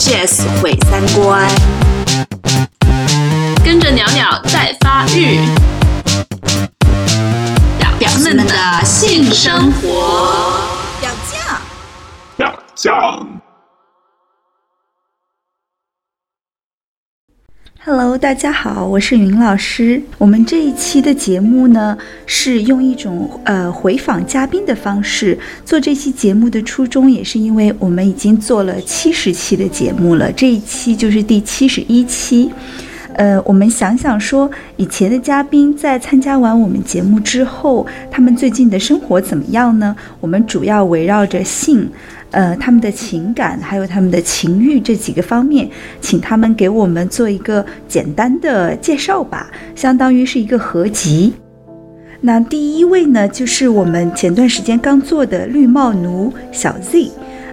Jazz 毁三观，跟着鸟鸟在发育，表妹们的性生活。表酱，表酱。Hello，大家好，我是云老师。我们这一期的节目呢，是用一种呃回访嘉宾的方式做这期节目的初衷，也是因为我们已经做了七十期的节目了，这一期就是第七十一期。呃，我们想想说，以前的嘉宾在参加完我们节目之后，他们最近的生活怎么样呢？我们主要围绕着性。呃，他们的情感还有他们的情欲这几个方面，请他们给我们做一个简单的介绍吧，相当于是一个合集。那第一位呢，就是我们前段时间刚做的绿帽奴小 Z，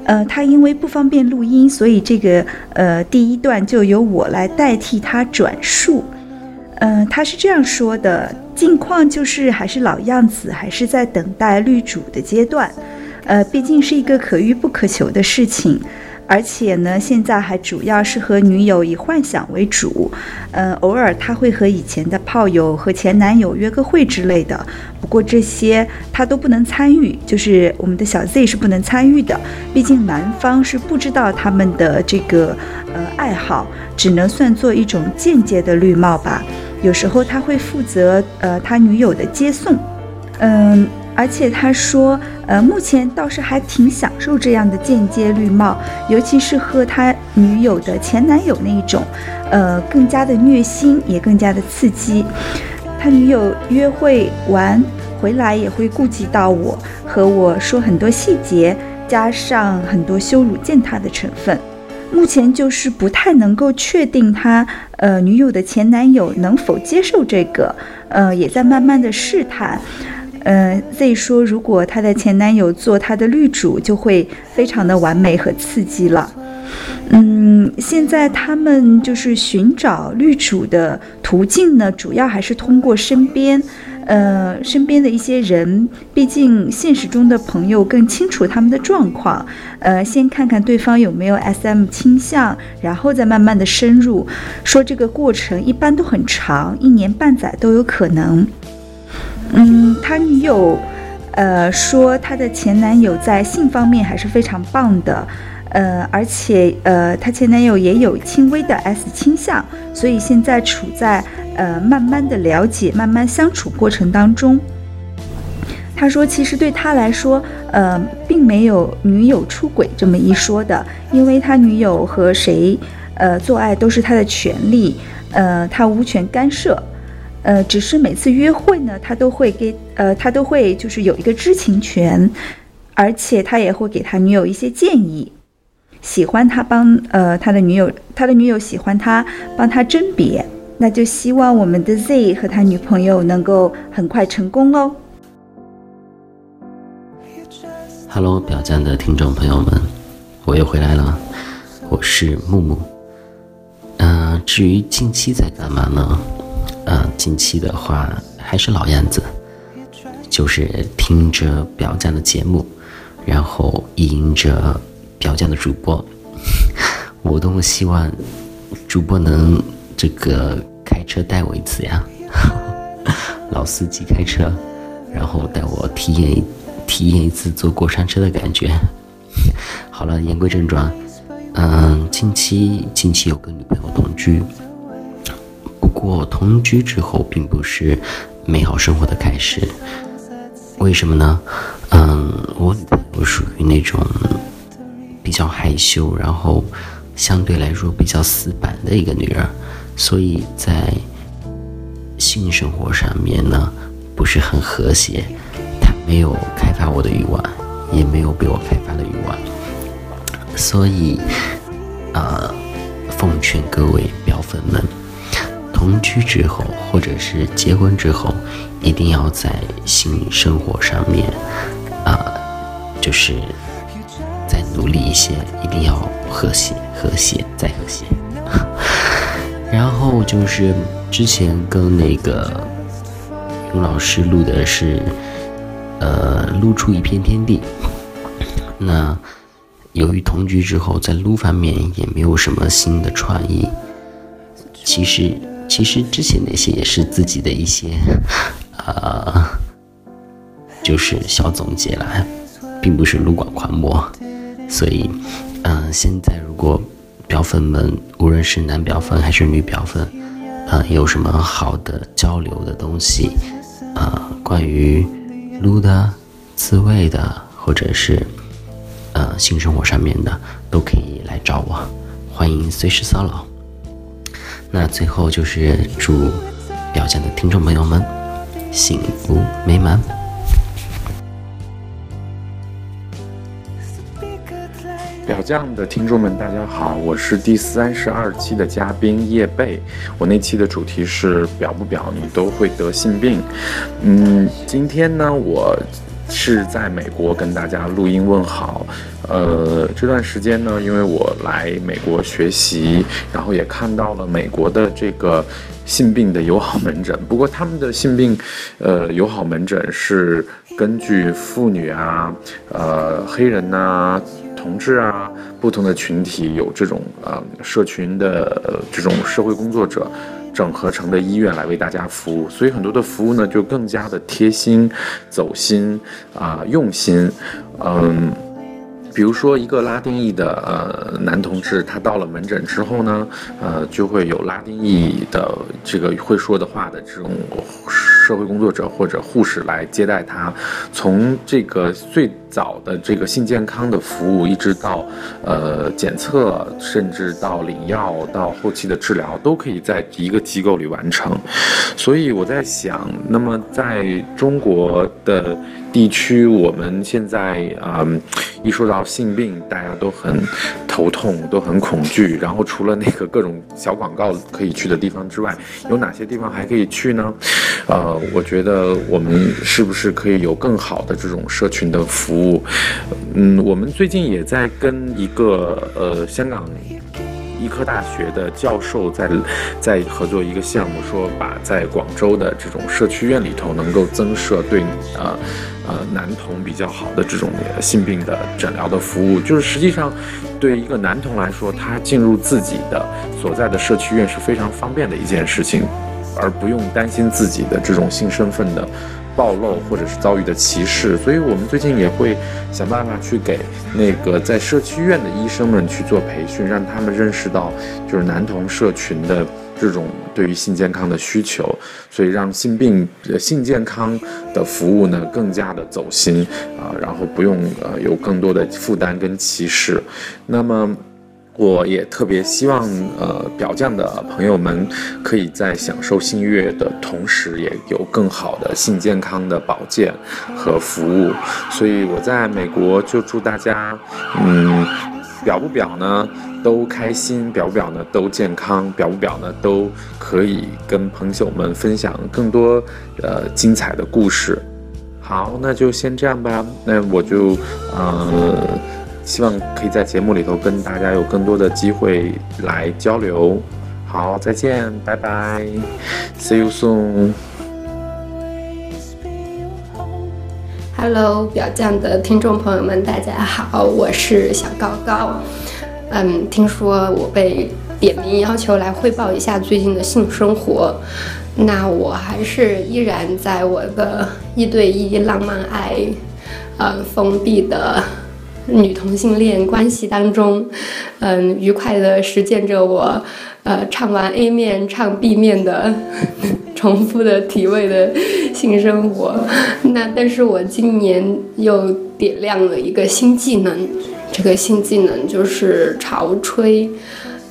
呃，他因为不方便录音，所以这个呃第一段就由我来代替他转述。嗯、呃，他是这样说的：近况就是还是老样子，还是在等待绿主的阶段。呃，毕竟是一个可遇不可求的事情，而且呢，现在还主要是和女友以幻想为主。嗯、偶尔他会和以前的炮友和前男友约个会之类的，不过这些他都不能参与，就是我们的小 Z 是不能参与的，毕竟男方是不知道他们的这个呃爱好，只能算作一种间接的绿帽吧。有时候他会负责呃他女友的接送，嗯。而且他说，呃，目前倒是还挺享受这样的间接绿帽，尤其是和他女友的前男友那一种，呃，更加的虐心，也更加的刺激。他女友约会完回来也会顾及到我，和我说很多细节，加上很多羞辱践踏的成分。目前就是不太能够确定他呃女友的前男友能否接受这个，呃，也在慢慢的试探。呃，Z 说，如果她的前男友做她的绿主，就会非常的完美和刺激了。嗯，现在他们就是寻找绿主的途径呢，主要还是通过身边，呃，身边的一些人，毕竟现实中的朋友更清楚他们的状况。呃，先看看对方有没有 SM 倾向，然后再慢慢的深入。说这个过程一般都很长，一年半载都有可能。嗯，他女友，呃，说他的前男友在性方面还是非常棒的，呃，而且呃，他前男友也有轻微的 S 倾向，所以现在处在呃慢慢的了解、慢慢相处过程当中。他说，其实对他来说，呃，并没有女友出轨这么一说的，因为他女友和谁，呃，做爱都是他的权利，呃，他无权干涉。呃，只是每次约会呢，他都会给呃，他都会就是有一个知情权，而且他也会给他女友一些建议，喜欢他帮呃他的女友，他的女友喜欢他帮他甄别，那就希望我们的 Z 和他女朋友能够很快成功哦。Hello，表酱的听众朋友们，我又回来了，我是木木。嗯、至于近期在干嘛呢？呃，近期的话还是老样子，就是听着表酱的节目，然后意淫着表酱的主播。我多么希望主播能这个开车带我一次呀，老司机开车，然后带我体验体验一次坐过山车的感觉。好了，言归正传，嗯，近期近期有跟女朋友同居。过同居之后并不是美好生活的开始，为什么呢？嗯，我女朋友属于那种比较害羞，然后相对来说比较死板的一个女人，所以在性生活上面呢不是很和谐。她没有开发我的欲望，也没有被我开发的欲望，所以、呃，奉劝各位表粉们。同居之后，或者是结婚之后，一定要在性生活上面，啊、就是再努力一些，一定要和谐，和谐再和谐。然后就是之前跟那个云老师录的是，呃，录出一片天地。那由于同居之后，在撸方面也没有什么新的创意。其实，其实之前那些也是自己的一些，呃，就是小总结了，并不是撸管狂魔。所以，嗯，现在如果表粉们，无论是男表粉还是女表粉，呃，有什么好的交流的东西，呃，关于撸的、自慰的，或者是呃性生活上面的，都可以来找我，欢迎随时骚扰。那最后就是祝表酱的听众朋友们幸福美满。表酱的听众们，大家好，我是第三十二期的嘉宾叶贝。我那期的主题是表不表你都会得性病。嗯，今天呢，我是在美国跟大家录音问好。呃，这段时间呢，因为我来美国学习，然后也看到了美国的这个性病的友好门诊。不过他们的性病，呃，友好门诊是根据妇女啊，呃，黑人呐。同志啊，不同的群体有这种呃社群的这种社会工作者整合成的医院来为大家服务，所以很多的服务呢就更加的贴心、走心啊、用心，嗯。比如说，一个拉丁裔的呃男同志，他到了门诊之后呢，呃，就会有拉丁裔的这个会说的话的这种社会工作者或者护士来接待他。从这个最早的这个性健康的服务，一直到呃检测，甚至到领药，到后期的治疗，都可以在一个机构里完成。所以我在想，那么在中国的。地区，我们现在啊，一说到性病，大家都很头痛，都很恐惧。然后除了那个各种小广告可以去的地方之外，有哪些地方还可以去呢？呃，我觉得我们是不是可以有更好的这种社群的服务？嗯，我们最近也在跟一个呃香港。医科大学的教授在在合作一个项目，说把在广州的这种社区院里头能够增设对呃呃男童比较好的这种性病的诊疗的服务，就是实际上对一个男童来说，他进入自己的所在的社区院是非常方便的一件事情，而不用担心自己的这种性身份的。暴露或者是遭遇的歧视，所以我们最近也会想办法去给那个在社区院的医生们去做培训，让他们认识到就是男童社群的这种对于性健康的需求，所以让性病、性健康的服务呢更加的走心啊，然后不用呃有更多的负担跟歧视，那么。我也特别希望，呃，表匠的朋友们可以在享受性悦的同时，也有更好的性健康的保健和服务。所以我在美国就祝大家，嗯，表不表呢都开心，表不表呢都健康，表不表呢都可以跟朋友们分享更多呃精彩的故事。好，那就先这样吧。那我就，呃。希望可以在节目里头跟大家有更多的机会来交流。好，再见，拜拜，See you soon。Hello，表酱的听众朋友们，大家好，我是小高高。嗯，听说我被点名要求来汇报一下最近的性生活，那我还是依然在我的一对一浪漫爱，呃，封闭的。女同性恋关系当中，嗯，愉快的实践着我，呃，唱完 A 面唱 B 面的 重复的体位的性生活。那但是我今年又点亮了一个新技能，这个新技能就是潮吹，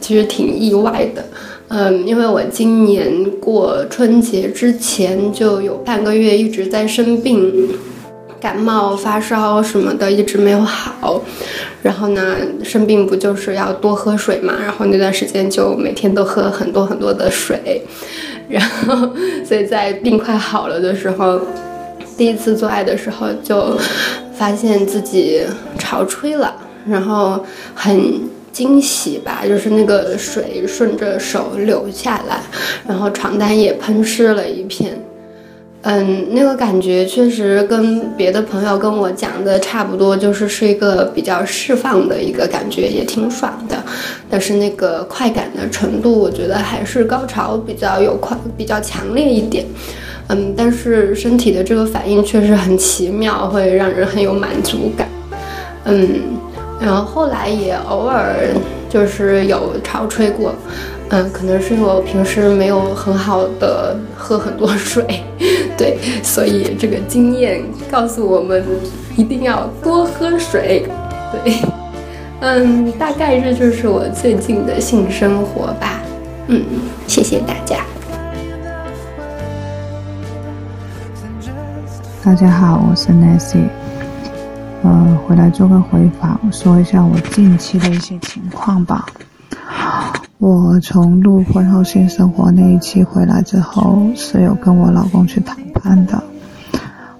其实挺意外的，嗯，因为我今年过春节之前就有半个月一直在生病。感冒、发烧什么的一直没有好，然后呢，生病不就是要多喝水嘛？然后那段时间就每天都喝很多很多的水，然后所以在病快好了的时候，第一次做爱的时候就发现自己潮吹了，然后很惊喜吧，就是那个水顺着手流下来，然后床单也喷湿了一片。嗯，那个感觉确实跟别的朋友跟我讲的差不多，就是是一个比较释放的一个感觉，也挺爽的。但是那个快感的程度，我觉得还是高潮比较有快，比较强烈一点。嗯，但是身体的这个反应确实很奇妙，会让人很有满足感。嗯，然后后来也偶尔就是有潮吹过。嗯，可能是因为我平时没有很好的喝很多水，对，所以这个经验告诉我们一定要多喝水。对，嗯，大概这就是我最近的性生活吧。嗯，谢谢大家。大家好，我是 Nancy，呃，回来做个回访，说一下我近期的一些情况吧。我从录婚后性生活那一期回来之后，是有跟我老公去谈判的。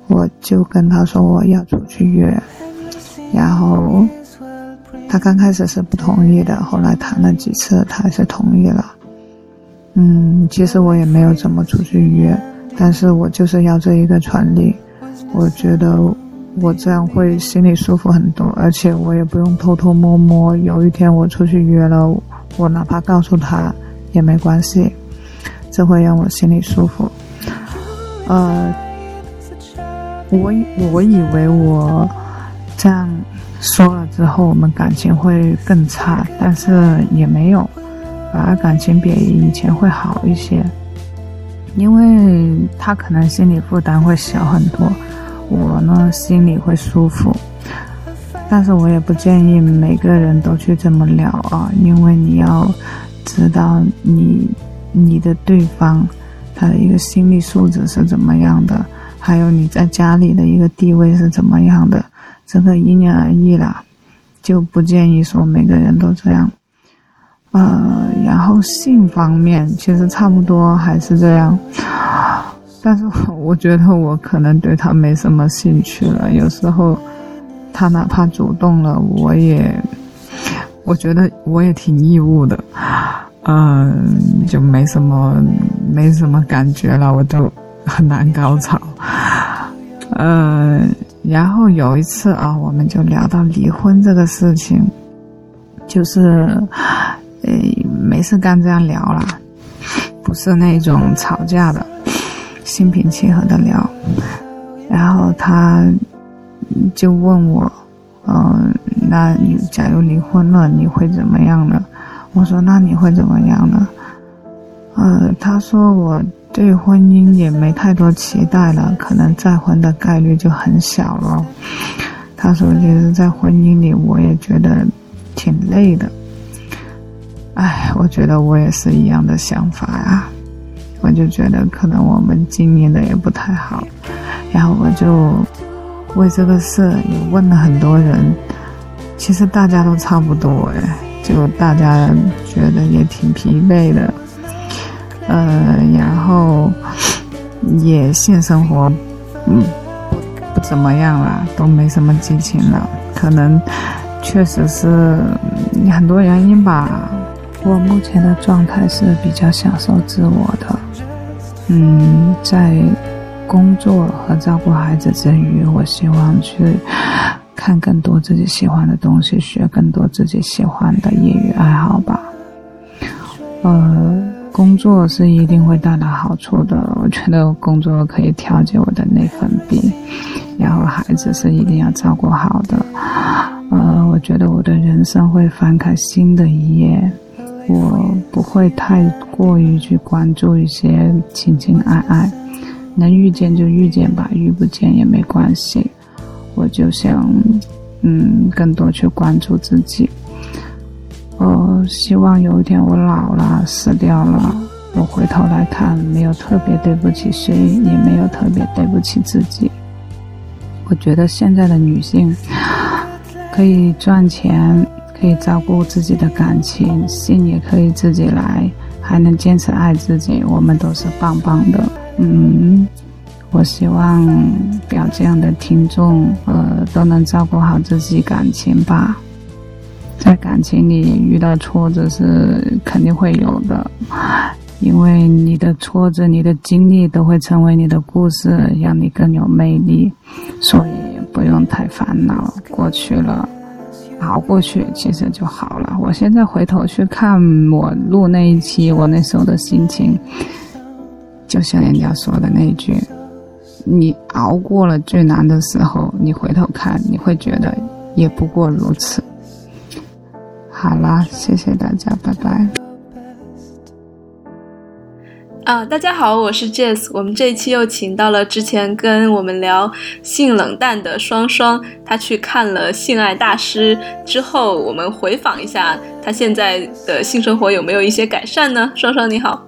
我就跟他说我要出去约，然后他刚开始是不同意的，后来谈了几次，他还是同意了。嗯，其实我也没有怎么出去约，但是我就是要这一个权利。我觉得我这样会心里舒服很多，而且我也不用偷偷摸摸。有一天我出去约了。我哪怕告诉他也没关系，这会让我心里舒服。呃，我我以为我这样说了之后，我们感情会更差，但是也没有，反而感情比以前会好一些。因为他可能心理负担会小很多，我呢心里会舒服。但是我也不建议每个人都去这么聊啊，因为你要知道你你的对方他的一个心理素质是怎么样的，还有你在家里的一个地位是怎么样的，这个因人而异啦，就不建议说每个人都这样。呃，然后性方面其实差不多还是这样，但是我觉得我可能对他没什么兴趣了，有时候。他哪怕主动了，我也，我觉得我也挺义务的，嗯，就没什么没什么感觉了，我都很难高潮，嗯，然后有一次啊，我们就聊到离婚这个事情，就是，呃，没事干这样聊啦，不是那种吵架的，心平气和的聊，然后他。就问我，嗯，那你假如离婚了，你会怎么样呢？我说，那你会怎么样呢？呃，他说我对婚姻也没太多期待了，可能再婚的概率就很小了。他说，其实，在婚姻里，我也觉得挺累的。哎，我觉得我也是一样的想法呀。我就觉得可能我们经营的也不太好，然后我就。为这个事也问了很多人，其实大家都差不多哎，就大家觉得也挺疲惫的，呃，然后也性生活嗯不不怎么样了，都没什么激情了，可能确实是很多原因吧。我目前的状态是比较享受自我的，嗯，在。工作和照顾孩子之余，我希望去看更多自己喜欢的东西，学更多自己喜欢的业余爱好吧。呃，工作是一定会带来好处的，我觉得工作可以调节我的内分泌，然后孩子是一定要照顾好的。呃，我觉得我的人生会翻开新的一页，我不会太过于去关注一些情情爱爱。能遇见就遇见吧，遇不见也没关系。我就想，嗯，更多去关注自己。我希望有一天我老了，死掉了，我回头来看，没有特别对不起谁，也没有特别对不起自己。我觉得现在的女性可以赚钱，可以照顾自己的感情，性也可以自己来，还能坚持爱自己，我们都是棒棒的。嗯，我希望表这样的听众，呃，都能照顾好自己感情吧。在感情里遇到挫折是肯定会有的，因为你的挫折、你的经历都会成为你的故事，让你更有魅力，所以不用太烦恼，过去了，熬过去其实就好了。我现在回头去看我录那一期，我那时候的心情，就像人家说的那句：“你熬过了最难的时候，你回头看，你会觉得也不过如此。”好啦，谢谢大家，拜拜。啊，大家好，我是 Jess。我们这一期又请到了之前跟我们聊性冷淡的双双，他去看了性爱大师之后，我们回访一下他现在的性生活有没有一些改善呢？双双你好。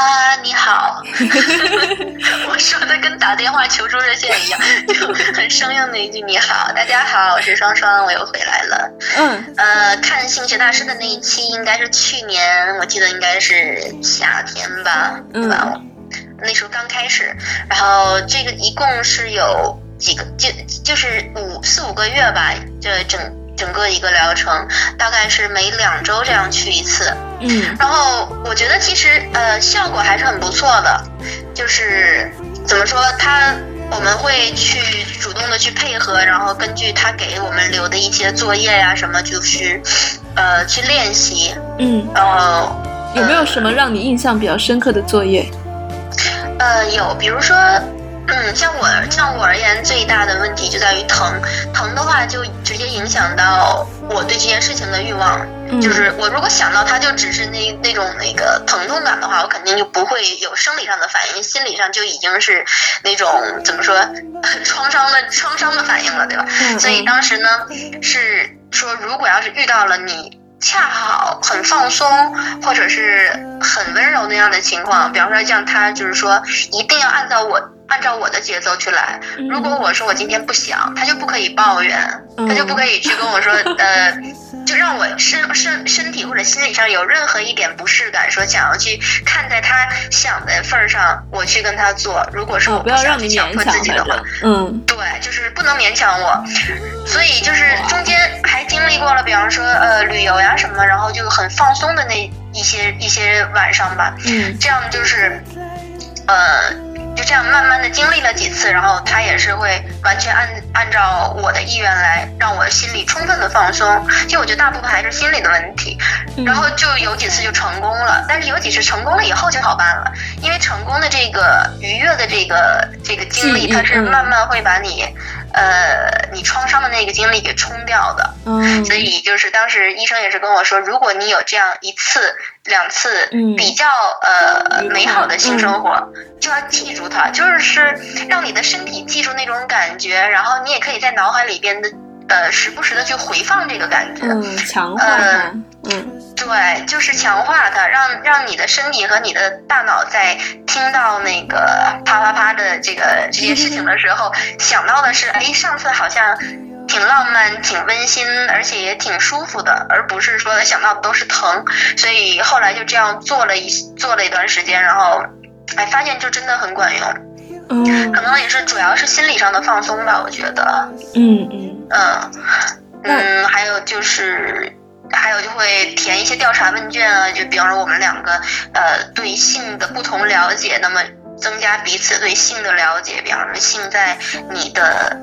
啊，你好！我说的跟打电话求助热线一样，就很生硬的一句“你好，大家好，我是双双，我又回来了。”嗯，呃，看性学大师的那一期应该是去年，我记得应该是夏天吧，对吧？那时候刚开始，然后这个一共是有几个，就就是五四五个月吧，这整。整个一个疗程大概是每两周这样去一次，嗯，然后我觉得其实呃效果还是很不错的，就是怎么说他我们会去主动的去配合，然后根据他给我们留的一些作业呀什么，就是呃去练习，嗯，然后有没有什么让你印象比较深刻的作业？呃，有，比如说。嗯，像我像我而言，最大的问题就在于疼，疼的话就直接影响到我对这件事情的欲望。就是我如果想到它就只是那那种那个疼痛感的话，我肯定就不会有生理上的反应，心理上就已经是那种怎么说创伤的创伤的反应了，对吧？所以当时呢是说，如果要是遇到了你恰好很放松或者是很温柔那样的情况，比方说像他就是说一定要按照我。按照我的节奏去来。如果我说我今天不想，他就不可以抱怨，他就不可以去跟我说，呃，就让我身身身体或者心理上有任何一点不适感，说想要去看在他想的份儿上，我去跟他做。如果说我不要让你强迫自己的话，嗯，对，就是不能勉强我。所以就是中间还经历过了，比方说呃旅游呀什么，然后就很放松的那一些一些晚上吧。嗯，这样就是，呃。就这样慢慢的经历了几次，然后他也是会完全按按照我的意愿来，让我心里充分的放松。其实我觉得大部分还是心理的问题，然后就有几次就成功了，但是有几次成功了以后就好办了，因为成功的这个愉悦的这个这个经历，它是慢慢会把你。呃，你创伤的那个经历给冲掉的，嗯，所以就是当时医生也是跟我说，如果你有这样一次、两次比较呃美好的性生活，就要记住它，就是让你的身体记住那种感觉，然后你也可以在脑海里边的呃时不时的去回放这个感觉，嗯，强化它，嗯。对，就是强化它，让让你的身体和你的大脑在听到那个啪啪啪的这个这些事情的时候，想到的是，哎，上次好像挺浪漫、挺温馨，而且也挺舒服的，而不是说想到的都是疼。所以后来就这样做了一做了一段时间，然后哎，发现就真的很管用。嗯，可能也是主要是心理上的放松吧，我觉得。嗯嗯嗯嗯，还有就是。还有就会填一些调查问卷啊，就比方说我们两个呃对性的不同了解，那么增加彼此对性的了解。比方说性在你的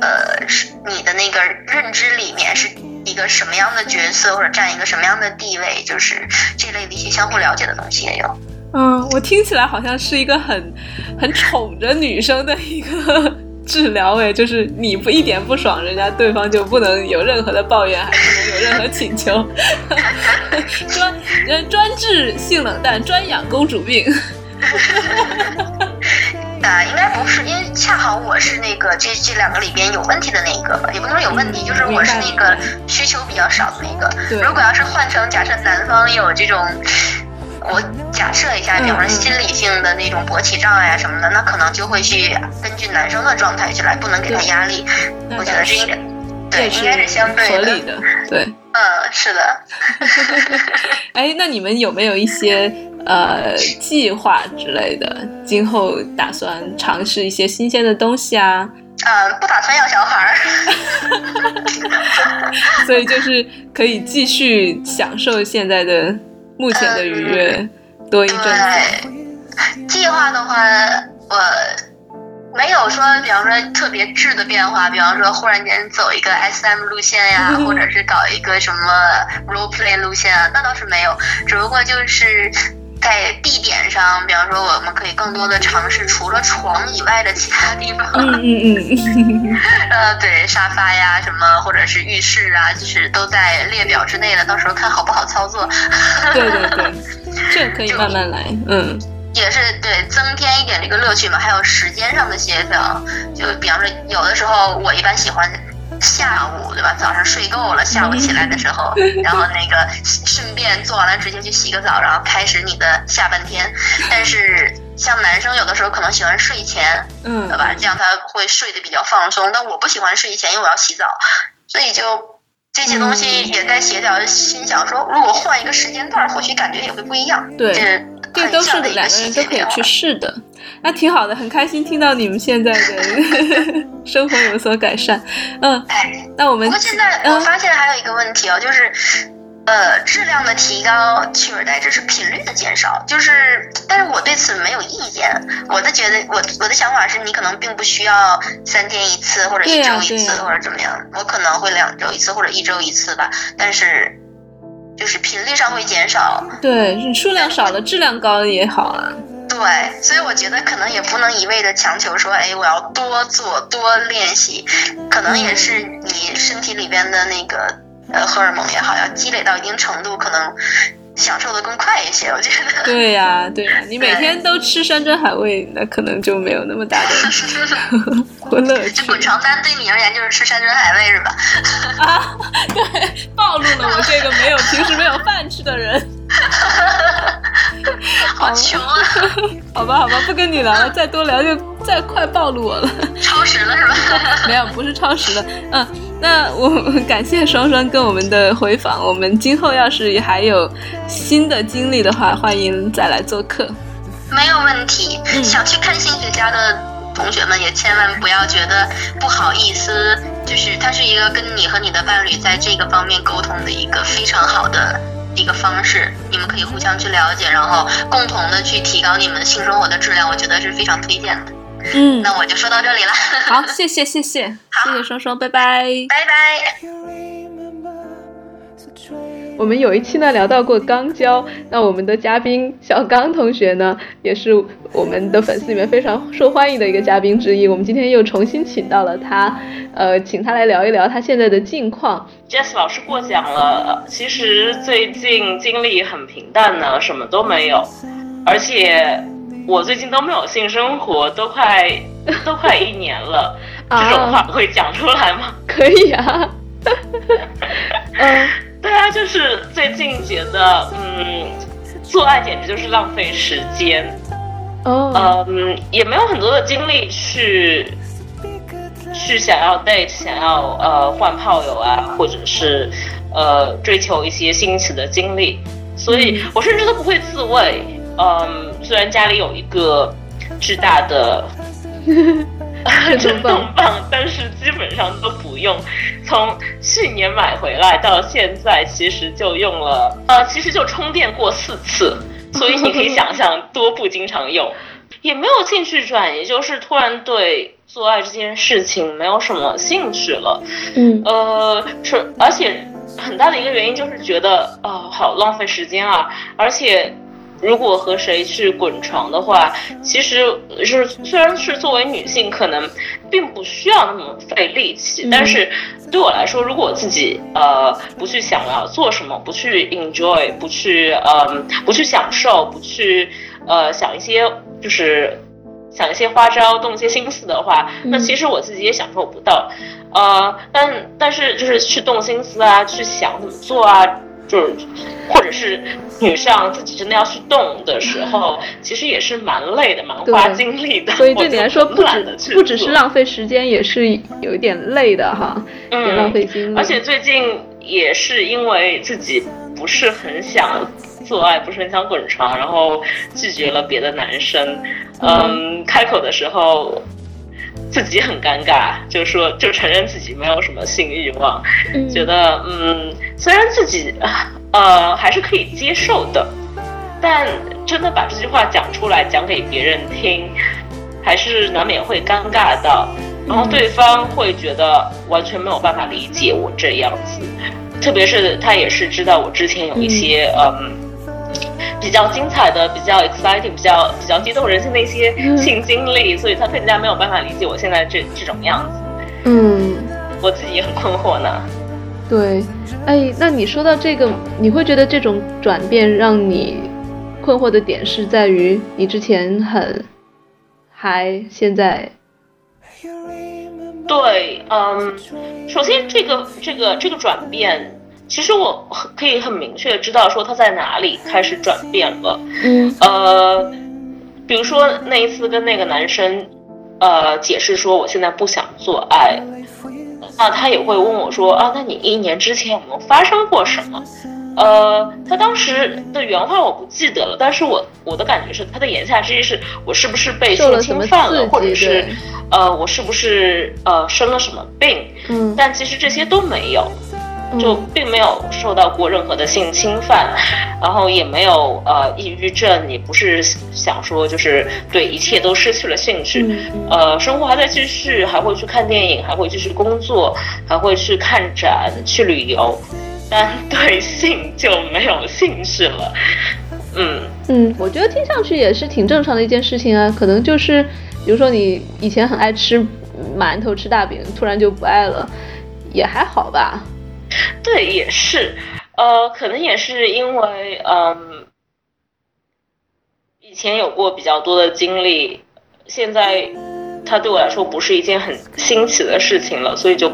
呃是你的那个认知里面是一个什么样的角色，或者占一个什么样的地位，就是这类的一些相互了解的东西也有。嗯，我听起来好像是一个很很宠着女生的一个。治疗哎，就是你不一点不爽，人家对方就不能有任何的抱怨，还不能有任何请求，专人专治性冷淡，专养公主病。啊，应该不是，因为恰好我是那个这这两个里边有问题的那个，也不能说有问题，就是我是那个需求比较少的那个。如果要是换成假设男方有这种。我假设一下，比方说心理性的那种勃起障碍啊什么的，那可能就会去根据男生的状态去来，不能给他压力。我觉得这应该对，应该是相对合理的。对，嗯，是的。哎，那你们有没有一些呃计划之类的？今后打算尝试一些新鲜的东西啊？嗯，不打算要小孩儿。所以就是可以继续享受现在的。目前的愉悦，多一阵子。对，计划的话，我没有说，比方说特别质的变化，比方说忽然间走一个 SM 路线呀，或者是搞一个什么 role play 路线啊，那倒是没有，只不过就是。在地点上，比方说，我们可以更多的尝试除了床以外的其他地方。嗯嗯嗯。呃，对，沙发呀，什么，或者是浴室啊，就是都在列表之内的，到时候看好不好操作。对对对，这可以慢慢来。嗯。也是对，增添一点这个乐趣嘛，还有时间上的协调。就比方说，有的时候我一般喜欢。下午对吧？早上睡够了，下午起来的时候，然后那个顺便做完了，直接去洗个澡，然后开始你的下半天。但是像男生有的时候可能喜欢睡前，嗯，对吧？这样他会睡得比较放松。但我不喜欢睡前，因为我要洗澡，所以就这些东西也在协调。心想说，如果换一个时间段，或许感觉也会不一样。对，这都是两个人都可以去试的。那挺好的，很开心听到你们现在的 生活有所改善。嗯，那我们不过现在我发现还有一个问题哦，就是呃质量的提高取而代之是频率的减少。就是，但是我对此没有意见。我的觉得，我我的想法是你可能并不需要三天一次或者一周一次或者怎么样，我可能会两周一次或者一周一次吧。但是就是频率上会减少。对你数量少了，质量高也好啊。对，所以我觉得可能也不能一味的强求说，哎，我要多做多练习，可能也是你身体里边的那个呃荷尔蒙也好，要积累到一定程度，可能享受的更快一些。我觉得。对呀，对呀，你每天都吃山珍海味，那可能就没有那么大的 乐趣。就滚床单对你而言就是吃山珍海味是吧？啊，对，暴露了我这个没有平时没有饭吃的人。好穷啊！好吧，好吧，不跟你聊了，再多聊就再快暴露我了。超时了是吧？没有，不是超时了。嗯，那我 感谢双双跟我们的回访。我们今后要是还有新的经历的话，欢迎再来做客。没有问题。想去看性学家的同学们也千万不要觉得不好意思，就是它是一个跟你和你的伴侣在这个方面沟通的一个非常好的。一个方式，你们可以互相去了解，然后共同的去提高你们性生活的质量，我觉得是非常推荐的。嗯，那我就说到这里了。好，谢谢谢谢，谢谢双双，拜拜，拜拜。我们有一期呢聊到过肛交，那我们的嘉宾小刚同学呢，也是我们的粉丝里面非常受欢迎的一个嘉宾之一。我们今天又重新请到了他，呃，请他来聊一聊他现在的近况。Jess 老师过奖了，其实最近经历很平淡呢，什么都没有，而且我最近都没有性生活，都快都快一年了，这种话会讲出来吗？可以啊，嗯。对啊，就是最近觉得，嗯，做爱简直就是浪费时间，哦，嗯，也没有很多的精力去，去想要 date，想要呃换炮友啊，或者是呃追求一些新奇的经历，所以我甚至都不会自慰，嗯，虽然家里有一个巨大的。震动棒，但是基本上都不用。从去年买回来到现在，其实就用了，呃，其实就充电过四次，所以你可以想象多不经常用。也没有兴趣转移，就是突然对做爱这件事情没有什么兴趣了。嗯，呃，是，而且很大的一个原因就是觉得，哦，好浪费时间啊，而且。如果和谁去滚床的话，其实是虽然是作为女性，可能并不需要那么费力气，但是对我来说，如果我自己呃不去想要做什么，不去 enjoy，不去嗯不去享受，不去呃想一些就是想一些花招，动一些心思的话，那其实我自己也享受不到，呃，但但是就是去动心思啊，去想怎么做啊。就是，或者是女上自己真的要去动的时候，其实也是蛮累的，蛮花精力的。所以对你来说，不只不只是浪费时间，也是有一点累的哈，也浪费精力。而且最近也是因为自己不是很想做爱，不是很想滚床，然后拒绝了别的男生。嗯，开口的时候。自己很尴尬，就说就承认自己没有什么性欲望，觉得嗯，虽然自己呃还是可以接受的，但真的把这句话讲出来，讲给别人听，还是难免会尴尬的。然后对方会觉得完全没有办法理解我这样子，特别是他也是知道我之前有一些嗯比较精彩的、比较 exciting、比较比较激动人心的一些性经历，所以他更加没有办法理解我现在这这种样子。嗯，我自己也很困惑呢。对，哎，那你说到这个，你会觉得这种转变让你困惑的点是在于你之前很嗨，现在。对，嗯，首先这个这个这个转变，其实我可以很明确知道说他在哪里开始转变了。嗯，呃，比如说那一次跟那个男生，呃，解释说我现在不想做爱，那他也会问我说啊，那你一年之前有没有发生过什么？呃，他当时的原话我不记得了，但是我我的感觉是他的言下之意是我是不是被性侵犯了，或者是。呃，我是不是呃生了什么病？嗯，但其实这些都没有，就并没有受到过任何的性侵犯，然后也没有呃抑郁症，也不是想说就是对一切都失去了兴趣，呃，生活还在继续，还会去看电影，还会继续工作，还会去看展、去旅游，但 对性就没有兴趣了。嗯嗯，我觉得听上去也是挺正常的一件事情啊，可能就是。比如说你以前很爱吃馒头吃大饼，突然就不爱了，也还好吧。对，也是，呃，可能也是因为，嗯，以前有过比较多的经历，现在它对我来说不是一件很新奇的事情了，所以就，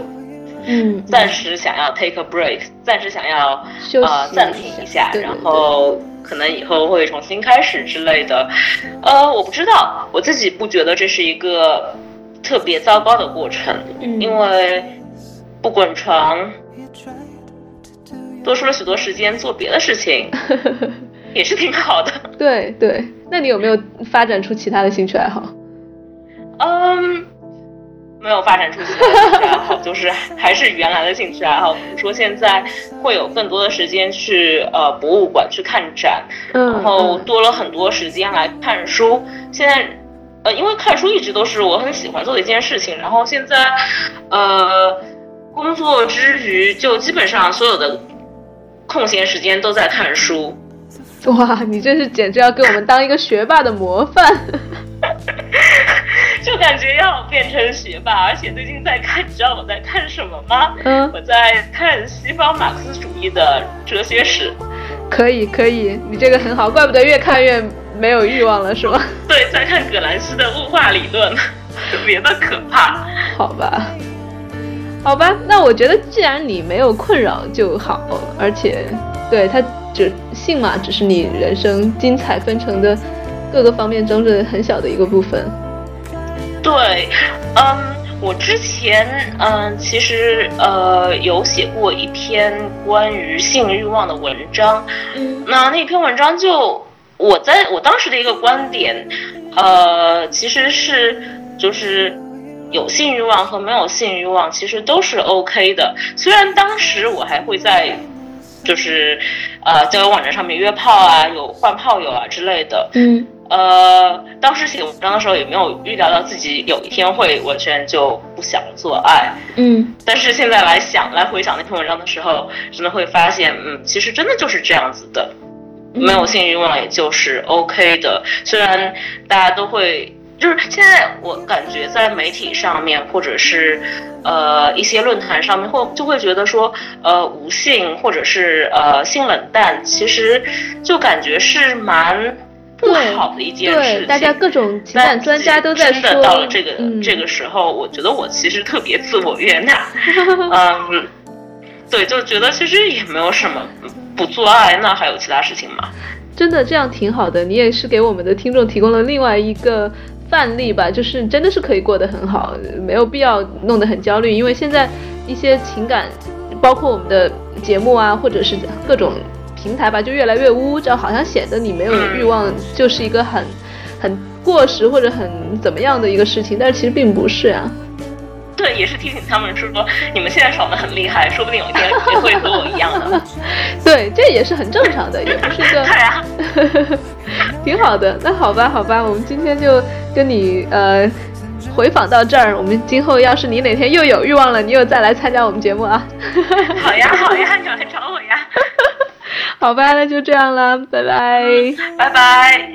嗯，暂时想要 take a break，暂时想要呃暂停一下，然后。可能以后会重新开始之类的，呃，我不知道，我自己不觉得这是一个特别糟糕的过程，因为不滚床，多出了许多时间做别的事情，也是挺好的。对对，那你有没有发展出其他的兴趣爱好？嗯。没有发展出其他的兴趣爱好，就是还是原来的兴趣爱好。比如说现在会有更多的时间去呃博物馆去看展，然后多了很多时间来看书。现在呃因为看书一直都是我很喜欢做的一件事情，然后现在呃工作之余就基本上所有的空闲时间都在看书。哇，你这是简直要给我们当一个学霸的模范。就感觉要变成学霸，而且最近在看，你知道我在看什么吗？嗯，我在看西方马克思主义的哲学史。可以，可以，你这个很好，怪不得越看越没有欲望了，是吗？对，在看葛兰西的物化理论，特别的可怕。好吧，好吧，那我觉得既然你没有困扰就好，而且，对他只性嘛，只是你人生精彩纷呈的各个方面中的很小的一个部分。对，嗯，我之前嗯，其实呃有写过一篇关于性欲望的文章，嗯，那那篇文章就我在我当时的一个观点，呃，其实是就是有性欲望和没有性欲望其实都是 OK 的，虽然当时我还会在就是呃交友网站上面约炮啊，有换炮友啊之类的，嗯。呃，当时写文章的时候也没有预料到自己有一天会完全就不想做爱，嗯，但是现在来想，来回想那篇文章的时候，真的会发现，嗯，其实真的就是这样子的，没有性欲望也就是 OK 的。虽然大家都会，就是现在我感觉在媒体上面或者是呃一些论坛上面，或就会觉得说，呃，无性或者是呃性冷淡，其实就感觉是蛮。不好的一件事情，大家各种情感专家都在说。真的到了这个这个时候，我觉得我其实特别自我悦纳。嗯，对，就觉得其实也没有什么，不做爱那还有其他事情吗？真的这样挺好的，你也是给我们的听众提供了另外一个范例吧，就是真的是可以过得很好，没有必要弄得很焦虑，因为现在一些情感，包括我们的节目啊，或者是各种。平台吧，就越来越污，这好像显得你没有欲望，就是一个很很过时或者很怎么样的一个事情，但是其实并不是啊。对，也是提醒他们说，你们现在爽的很厉害，说不定有一天也会和我一样的。对，这也是很正常的，也不是一个。对啊，挺好的。那好吧，好吧，我们今天就跟你呃回访到这儿。我们今后要是你哪天又有欲望了，你又再来参加我们节目啊。好呀，好呀，你来找我呀。好吧，那就这样了，拜拜，拜拜。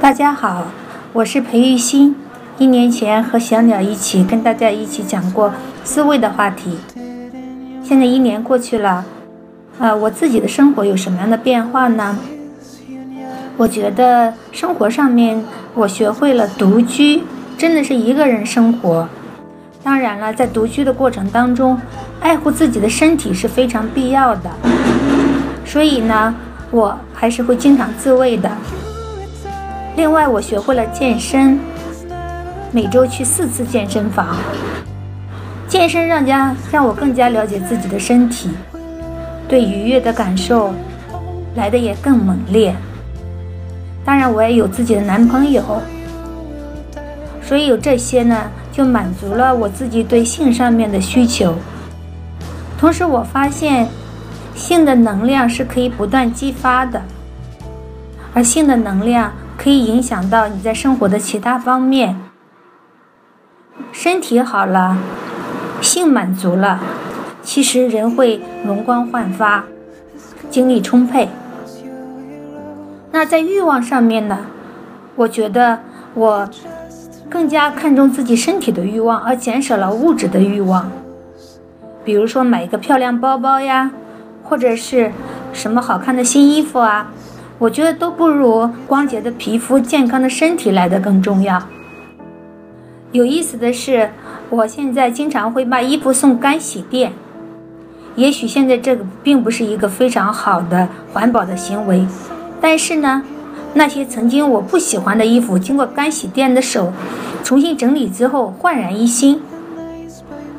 大家好，我是裴玉欣。一年前和小鸟一起跟大家一起讲过思维的话题。现在一年过去了，啊，我自己的生活有什么样的变化呢？我觉得生活上面我学会了独居，真的是一个人生活。当然了，在独居的过程当中，爱护自己的身体是非常必要的。所以呢，我还是会经常自慰的。另外，我学会了健身，每周去四次健身房。健身让家让我更加了解自己的身体，对愉悦的感受来的也更猛烈。当然，我也有自己的男朋友，所以有这些呢，就满足了我自己对性上面的需求。同时，我发现性的能量是可以不断激发的，而性的能量。可以影响到你在生活的其他方面，身体好了，性满足了，其实人会容光焕发，精力充沛。那在欲望上面呢？我觉得我更加看重自己身体的欲望，而减少了物质的欲望。比如说买一个漂亮包包呀，或者是什么好看的新衣服啊。我觉得都不如光洁的皮肤、健康的身体来的更重要。有意思的是，我现在经常会把衣服送干洗店。也许现在这个并不是一个非常好的环保的行为，但是呢，那些曾经我不喜欢的衣服，经过干洗店的手重新整理之后，焕然一新，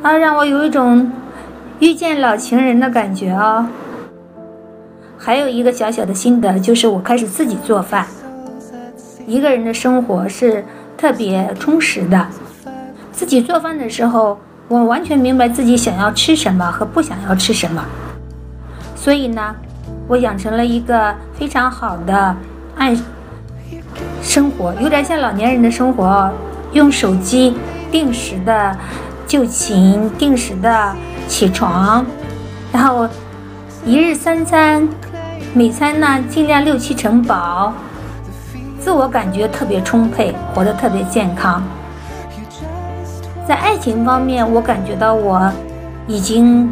啊，让我有一种遇见老情人的感觉啊。还有一个小小的心得，就是我开始自己做饭。一个人的生活是特别充实的。自己做饭的时候，我完全明白自己想要吃什么和不想要吃什么。所以呢，我养成了一个非常好的爱生活，有点像老年人的生活，用手机定时的就寝，定时的起床，然后一日三餐。每餐呢，尽量六七成饱，自我感觉特别充沛，活得特别健康。在爱情方面，我感觉到我已经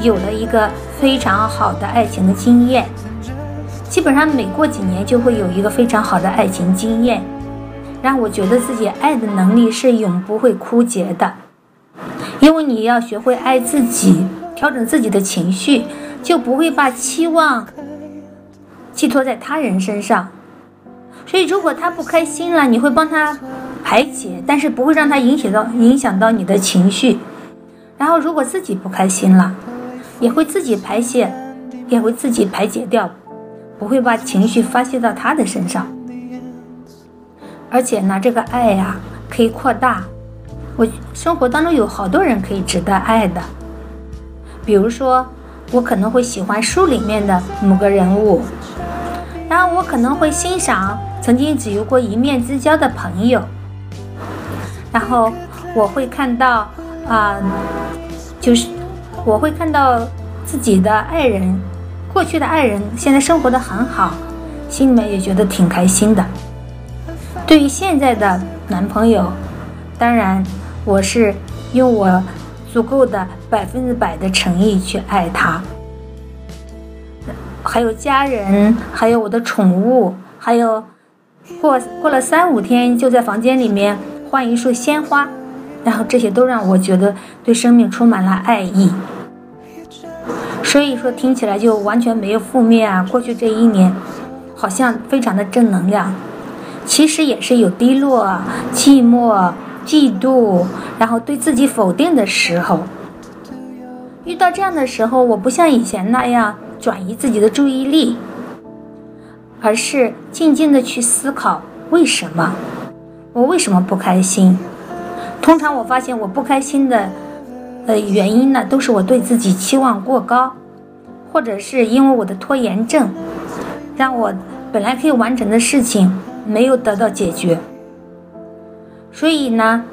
有了一个非常好的爱情的经验，基本上每过几年就会有一个非常好的爱情经验，让我觉得自己爱的能力是永不会枯竭的，因为你要学会爱自己，调整自己的情绪。就不会把期望寄托在他人身上，所以如果他不开心了，你会帮他排解，但是不会让他影响到影响到你的情绪。然后如果自己不开心了，也会自己排泄，也会自己排解掉，不会把情绪发泄到他的身上。而且呢，这个爱呀可以扩大，我生活当中有好多人可以值得爱的，比如说。我可能会喜欢书里面的某个人物，然后我可能会欣赏曾经只有过一面之交的朋友，然后我会看到啊，就是我会看到自己的爱人，过去的爱人现在生活的很好，心里面也觉得挺开心的。对于现在的男朋友，当然我是用我。足够的百分之百的诚意去爱他，还有家人，还有我的宠物，还有过过了三五天就在房间里面换一束鲜花，然后这些都让我觉得对生命充满了爱意。所以说听起来就完全没有负面啊。过去这一年好像非常的正能量，其实也是有低落、寂寞。嫉妒，然后对自己否定的时候，遇到这样的时候，我不像以前那样转移自己的注意力，而是静静的去思考为什么，我为什么不开心？通常我发现我不开心的，呃原因呢，都是我对自己期望过高，或者是因为我的拖延症，让我本来可以完成的事情没有得到解决。所以呢，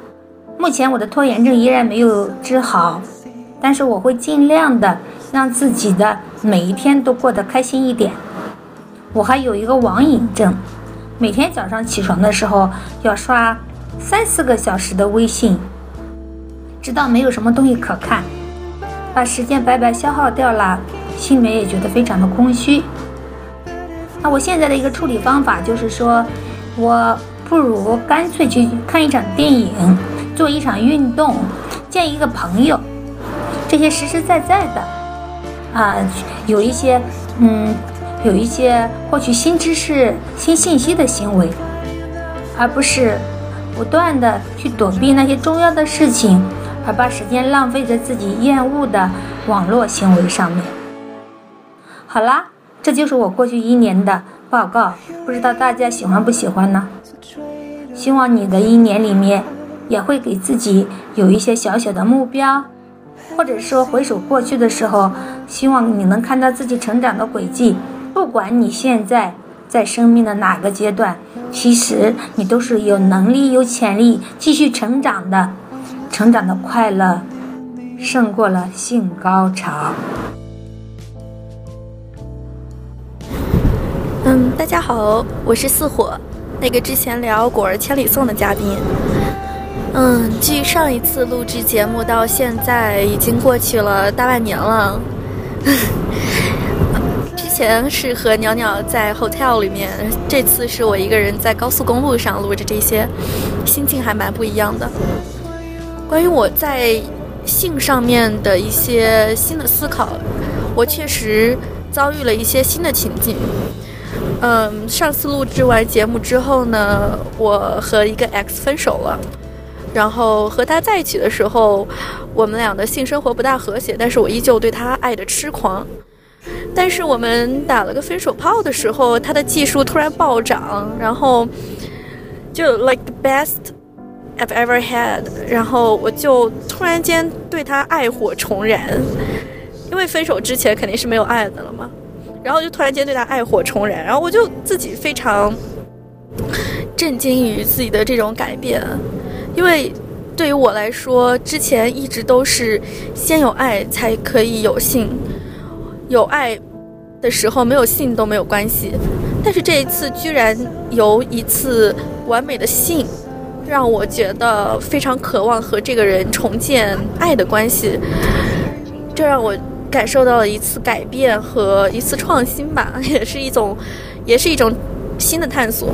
目前我的拖延症依然没有治好，但是我会尽量的让自己的每一天都过得开心一点。我还有一个网瘾症，每天早上起床的时候要刷。三四个小时的微信，直到没有什么东西可看，把时间白白消耗掉了，心里面也觉得非常的空虚。那我现在的一个处理方法就是说，我不如干脆去看一场电影，做一场运动，见一个朋友，这些实实在在的，啊，有一些嗯，有一些获取新知识、新信息的行为，而不是。不断的去躲避那些重要的事情，而把时间浪费在自己厌恶的网络行为上面。好啦，这就是我过去一年的报告，不知道大家喜欢不喜欢呢？希望你的一年里面也会给自己有一些小小的目标，或者说回首过去的时候，希望你能看到自己成长的轨迹。不管你现在在生命的哪个阶段。其实你都是有能力、有潜力继续成长的，成长的快乐胜过了性高潮。嗯，大家好，我是四火，那个之前聊果儿千里送的嘉宾。嗯，距上一次录制节目到现在已经过去了大半年了。之前是和鸟鸟在 hotel 里面，这次是我一个人在高速公路上录着这些，心情还蛮不一样的。关于我在性上面的一些新的思考，我确实遭遇了一些新的情境。嗯，上次录制完节目之后呢，我和一个 X 分手了，然后和他在一起的时候，我们俩的性生活不大和谐，但是我依旧对他爱的痴狂。但是我们打了个分手炮的时候，他的技术突然暴涨，然后就 like the best I've ever had，然后我就突然间对他爱火重燃，因为分手之前肯定是没有爱的了嘛，然后就突然间对他爱火重燃，然后我就自己非常震惊于自己的这种改变，因为对于我来说，之前一直都是先有爱才可以有性。有爱的时候没有性都没有关系，但是这一次居然有一次完美的性，让我觉得非常渴望和这个人重建爱的关系，这让我感受到了一次改变和一次创新吧，也是一种，也是一种新的探索。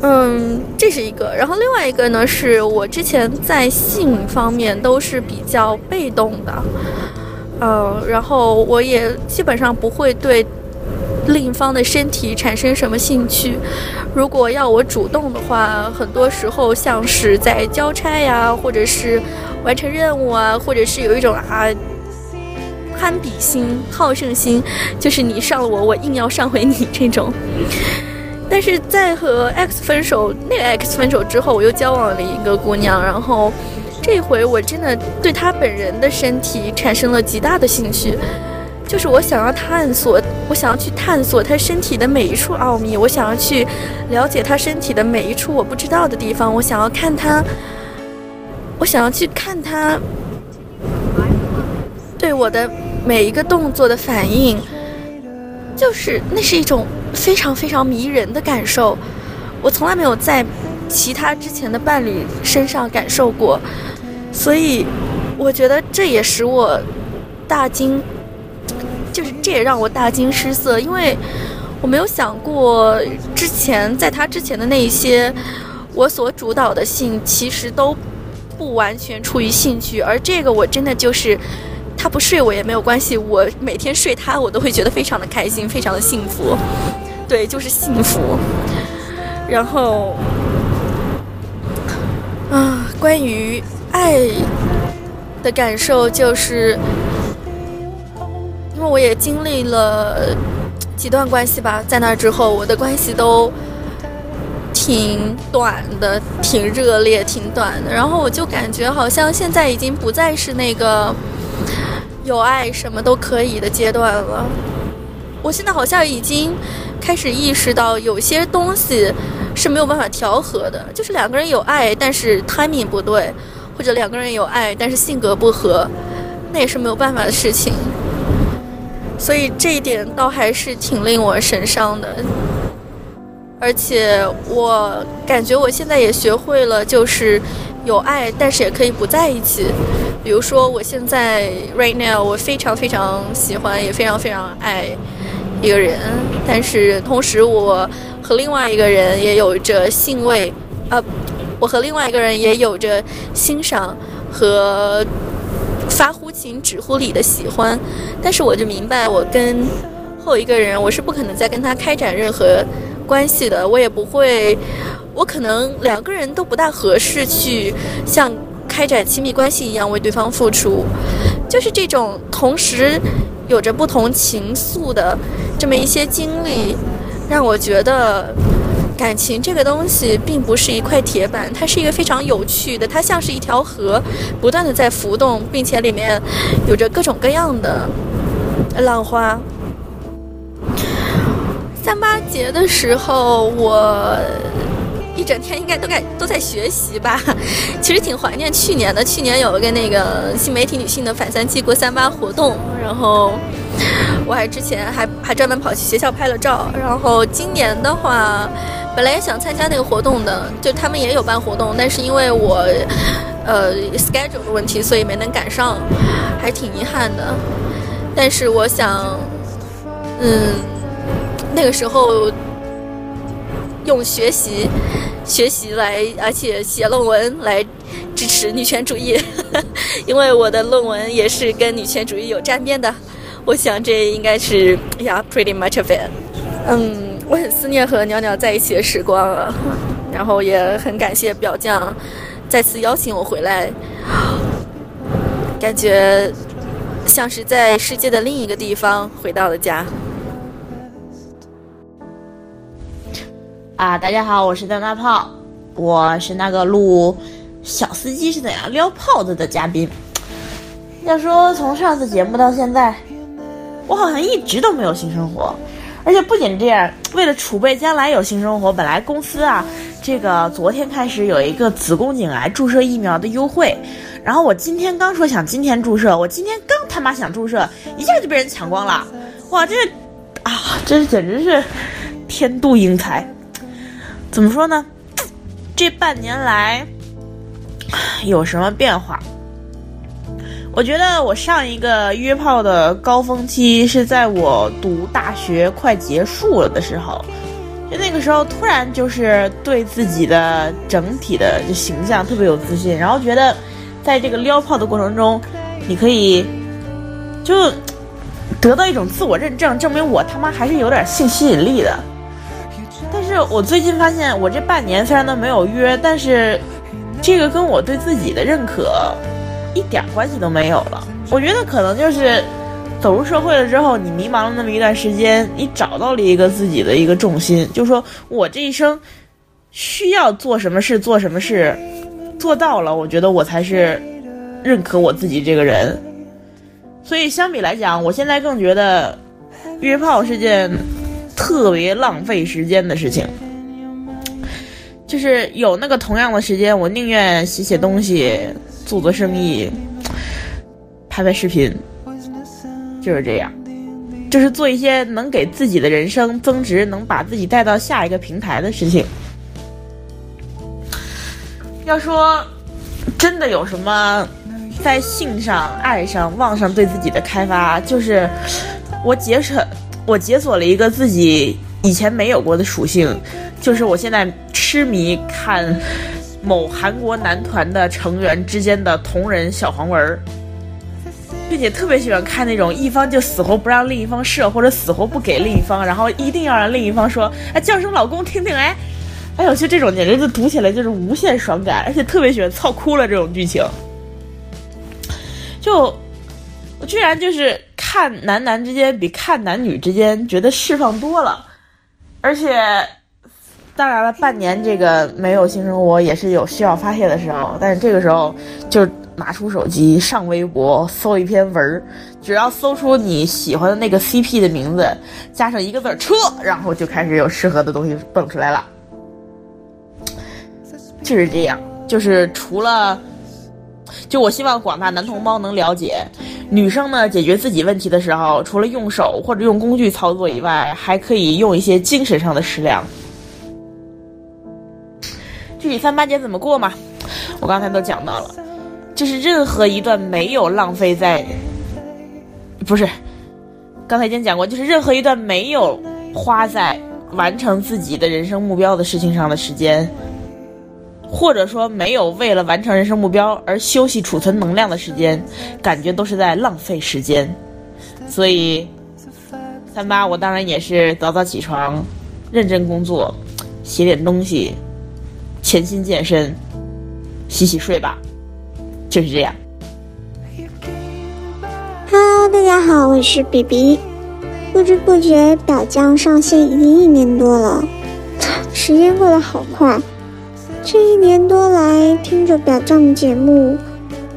嗯，这是一个，然后另外一个呢，是我之前在性方面都是比较被动的。嗯，然后我也基本上不会对另一方的身体产生什么兴趣。如果要我主动的话，很多时候像是在交差呀，或者是完成任务啊，或者是有一种啊攀比心、好胜心，就是你上了我，我硬要上回你这种。但是在和 X 分手，那个 X 分手之后，我又交往了一个姑娘，然后。这回我真的对她本人的身体产生了极大的兴趣，就是我想要探索，我想要去探索她身体的每一处奥秘，我想要去了解她身体的每一处我不知道的地方，我想要看她，我想要去看他对我的每一个动作的反应，就是那是一种非常非常迷人的感受，我从来没有在其他之前的伴侣身上感受过。所以，我觉得这也使我大惊，就是这也让我大惊失色，因为我没有想过之前在他之前的那一些我所主导的性，其实都不完全出于兴趣，而这个我真的就是他不睡我也没有关系，我每天睡他我都会觉得非常的开心，非常的幸福，对，就是幸福。然后，啊，关于。爱的感受就是，因为我也经历了几段关系吧，在那之后，我的关系都挺短的，挺热烈，挺短的。然后我就感觉好像现在已经不再是那个有爱什么都可以的阶段了。我现在好像已经开始意识到，有些东西是没有办法调和的，就是两个人有爱，但是 timing 不对，或者两个人有爱，但是性格不合，那也是没有办法的事情。所以这一点倒还是挺令我神伤的。而且我感觉我现在也学会了，就是有爱，但是也可以不在一起。比如说，我现在 right now 我非常非常喜欢，也非常非常爱一个人，但是同时我和另外一个人也有着欣慰，啊，我和另外一个人也有着欣赏和发乎情止乎礼的喜欢，但是我就明白，我跟后一个人，我是不可能再跟他开展任何。关系的，我也不会，我可能两个人都不大合适去像开展亲密关系一样为对方付出，就是这种同时有着不同情愫的这么一些经历，让我觉得感情这个东西并不是一块铁板，它是一个非常有趣的，它像是一条河，不断的在浮动，并且里面有着各种各样的浪花。三八节的时候，我一整天应该都在都在学习吧。其实挺怀念去年的，去年有一个那个新媒体女性的反三七过三八活动，然后我还之前还还专门跑去学校拍了照。然后今年的话，本来也想参加那个活动的，就他们也有办活动，但是因为我呃 schedule 的问题，所以没能赶上，还挺遗憾的。但是我想，嗯。那个时候用学习学习来，而且写论文来支持女权主义，因为我的论文也是跟女权主义有沾边的。我想这应该是呀，pretty much of it。嗯，我很思念和鸟鸟在一起的时光啊，然后也很感谢表匠再次邀请我回来，感觉像是在世界的另一个地方回到了家。啊，大家好，我是张大炮，我是那个录小司机是怎样撩炮子的嘉宾。要说从上次节目到现在，我好像一直都没有性生活，而且不仅这样，为了储备将来有性生活，本来公司啊，这个昨天开始有一个子宫颈癌注射疫苗的优惠，然后我今天刚说想今天注射，我今天刚他妈想注射，一下就被人抢光了，哇，这啊，这简直是天妒英才。怎么说呢？这半年来有什么变化？我觉得我上一个约炮的高峰期是在我读大学快结束了的时候，就那个时候突然就是对自己的整体的形象特别有自信，然后觉得在这个撩炮的过程中，你可以就得到一种自我认证，证明我他妈还是有点性吸引力的。我最近发现，我这半年虽然都没有约，但是这个跟我对自己的认可一点关系都没有了。我觉得可能就是走入社会了之后，你迷茫了那么一段时间，你找到了一个自己的一个重心，就说我这一生需要做什么事，做什么事做到了，我觉得我才是认可我自己这个人。所以相比来讲，我现在更觉得约炮是件。特别浪费时间的事情，就是有那个同样的时间，我宁愿写写东西、做做生意、拍拍视频，就是这样，就是做一些能给自己的人生增值、能把自己带到下一个平台的事情。要说真的有什么在性上、爱上、望上对自己的开发，就是我节省。我解锁了一个自己以前没有过的属性，就是我现在痴迷看某韩国男团的成员之间的同人小黄文，并且特别喜欢看那种一方就死活不让另一方射，或者死活不给另一方，然后一定要让另一方说哎叫声老公听听哎，哎呦就这种简直就读起来就是无限爽感，而且特别喜欢操哭了这种剧情，就我居然就是。看男男之间比看男女之间觉得释放多了，而且当然了，半年这个没有性生活也是有需要发泄的时候，但是这个时候就拿出手机上微博搜一篇文儿，只要搜出你喜欢的那个 CP 的名字，加上一个字车，然后就开始有适合的东西蹦出来了。就是这样，就是除了，就我希望广大男同胞能了解，女生呢解决自己问题的时候，除了用手或者用工具操作以外，还可以用一些精神上的食粮。具体三八节怎么过嘛？我刚才都讲到了，就是任何一段没有浪费在，不是，刚才已经讲过，就是任何一段没有花在完成自己的人生目标的事情上的时间，或者说没有为了完成人生目标而休息储存能量的时间，感觉都是在浪费时间。所以，三八我当然也是早早起床，认真工作，写点东西。潜心健身，洗洗睡吧，就是这样。Hello，大家好，我是 B B。不知不觉表酱上线已经一年多了，时间过得好快。这一年多来，听着表彰节目，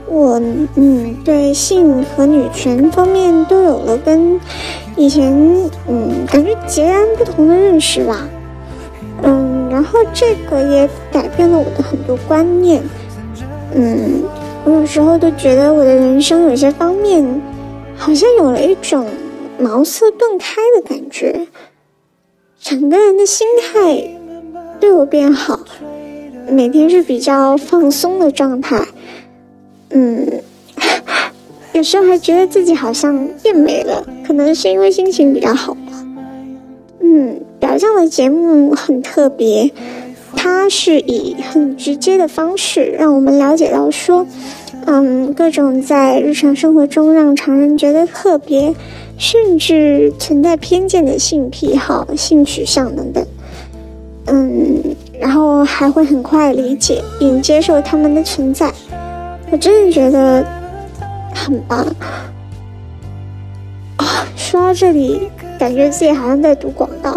我嗯对性和女权方面都有了跟以前嗯感觉截然不同的认识吧。嗯，然后这个也改变了我的很多观念。嗯，我有时候都觉得我的人生有些方面好像有了一种茅塞顿开的感觉，整个人的心态对我变好，每天是比较放松的状态。嗯，有时候还觉得自己好像变美了，可能是因为心情比较好吧。嗯。表象的节目很特别，它是以很直接的方式让我们了解到说，嗯，各种在日常生活中让常人觉得特别，甚至存在偏见的性癖好、性取向等等，嗯，然后还会很快理解并接受他们的存在，我真的觉得很棒。啊，说到这里。感觉自己好像在读广告，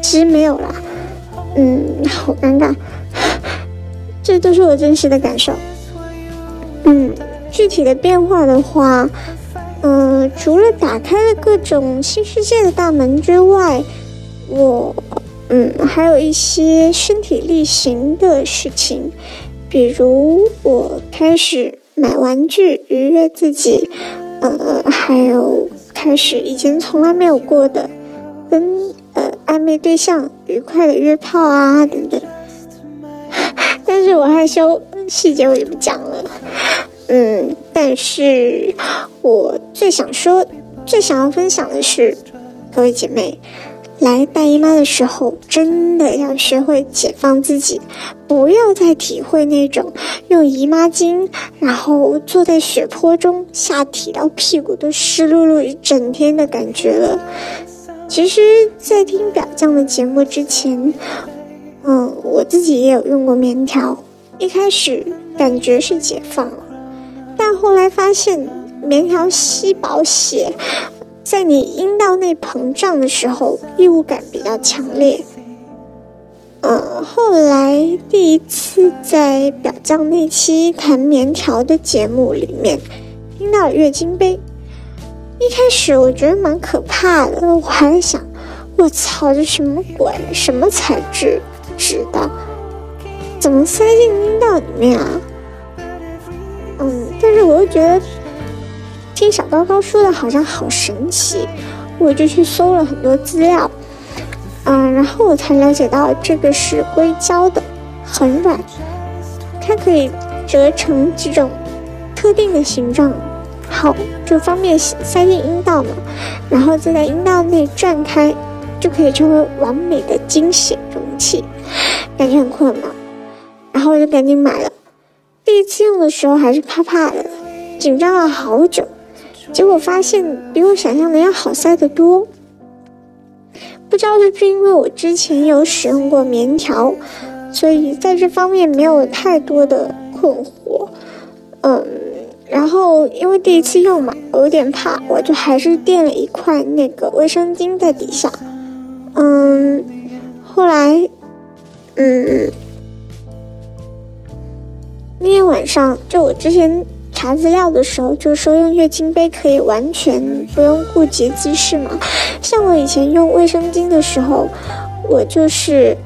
其实没有啦。嗯，好尴尬，这都是我真实的感受。嗯，具体的变化的话，嗯，除了打开了各种新世界的大门之外，我嗯还有一些身体力行的事情，比如我开始买玩具愉悦自己，呃，还有。开始以前从来没有过的，跟呃暧昧对象愉快的约炮啊等等，但是我害羞，细节我就不讲了。嗯，但是我最想说、最想要分享的是，各位姐妹。来大姨妈的时候，真的要学会解放自己，不要再体会那种用姨妈巾，然后坐在血泊中，下体到屁股都湿漉漉一整天的感觉了。其实，在听表酱的节目之前，嗯，我自己也有用过棉条，一开始感觉是解放了，但后来发现棉条吸饱血。在你阴道内膨胀的时候，异物感比较强烈。嗯，后来第一次在表酱那期谈棉条的节目里面听到月经杯，一开始我觉得蛮可怕的，我还在想，我操，这什么鬼？什么材质？纸的，怎么塞进阴道里面啊？嗯，但是我又觉得。听小高高说的好像好神奇，我就去搜了很多资料，嗯，然后我才了解到这个是硅胶的，很软，它可以折成几种特定的形状，好就方便塞进阴道嘛，然后再在阴道内转开，就可以成为完美的惊险容器，感觉很困难，然后我就赶紧买了，第一次用的时候还是怕怕的，紧张了好久。结果发现比我想象的要好塞得多，不知道是不是因为我之前有使用过棉条，所以在这方面没有太多的困惑。嗯，然后因为第一次用嘛，我有点怕，我就还是垫了一块那个卫生巾在底下。嗯，后来嗯，那天晚上就我之前查资料的时候，就说用月经杯可以完全不用顾及姿势嘛。像我以前用卫生巾的时候，我就是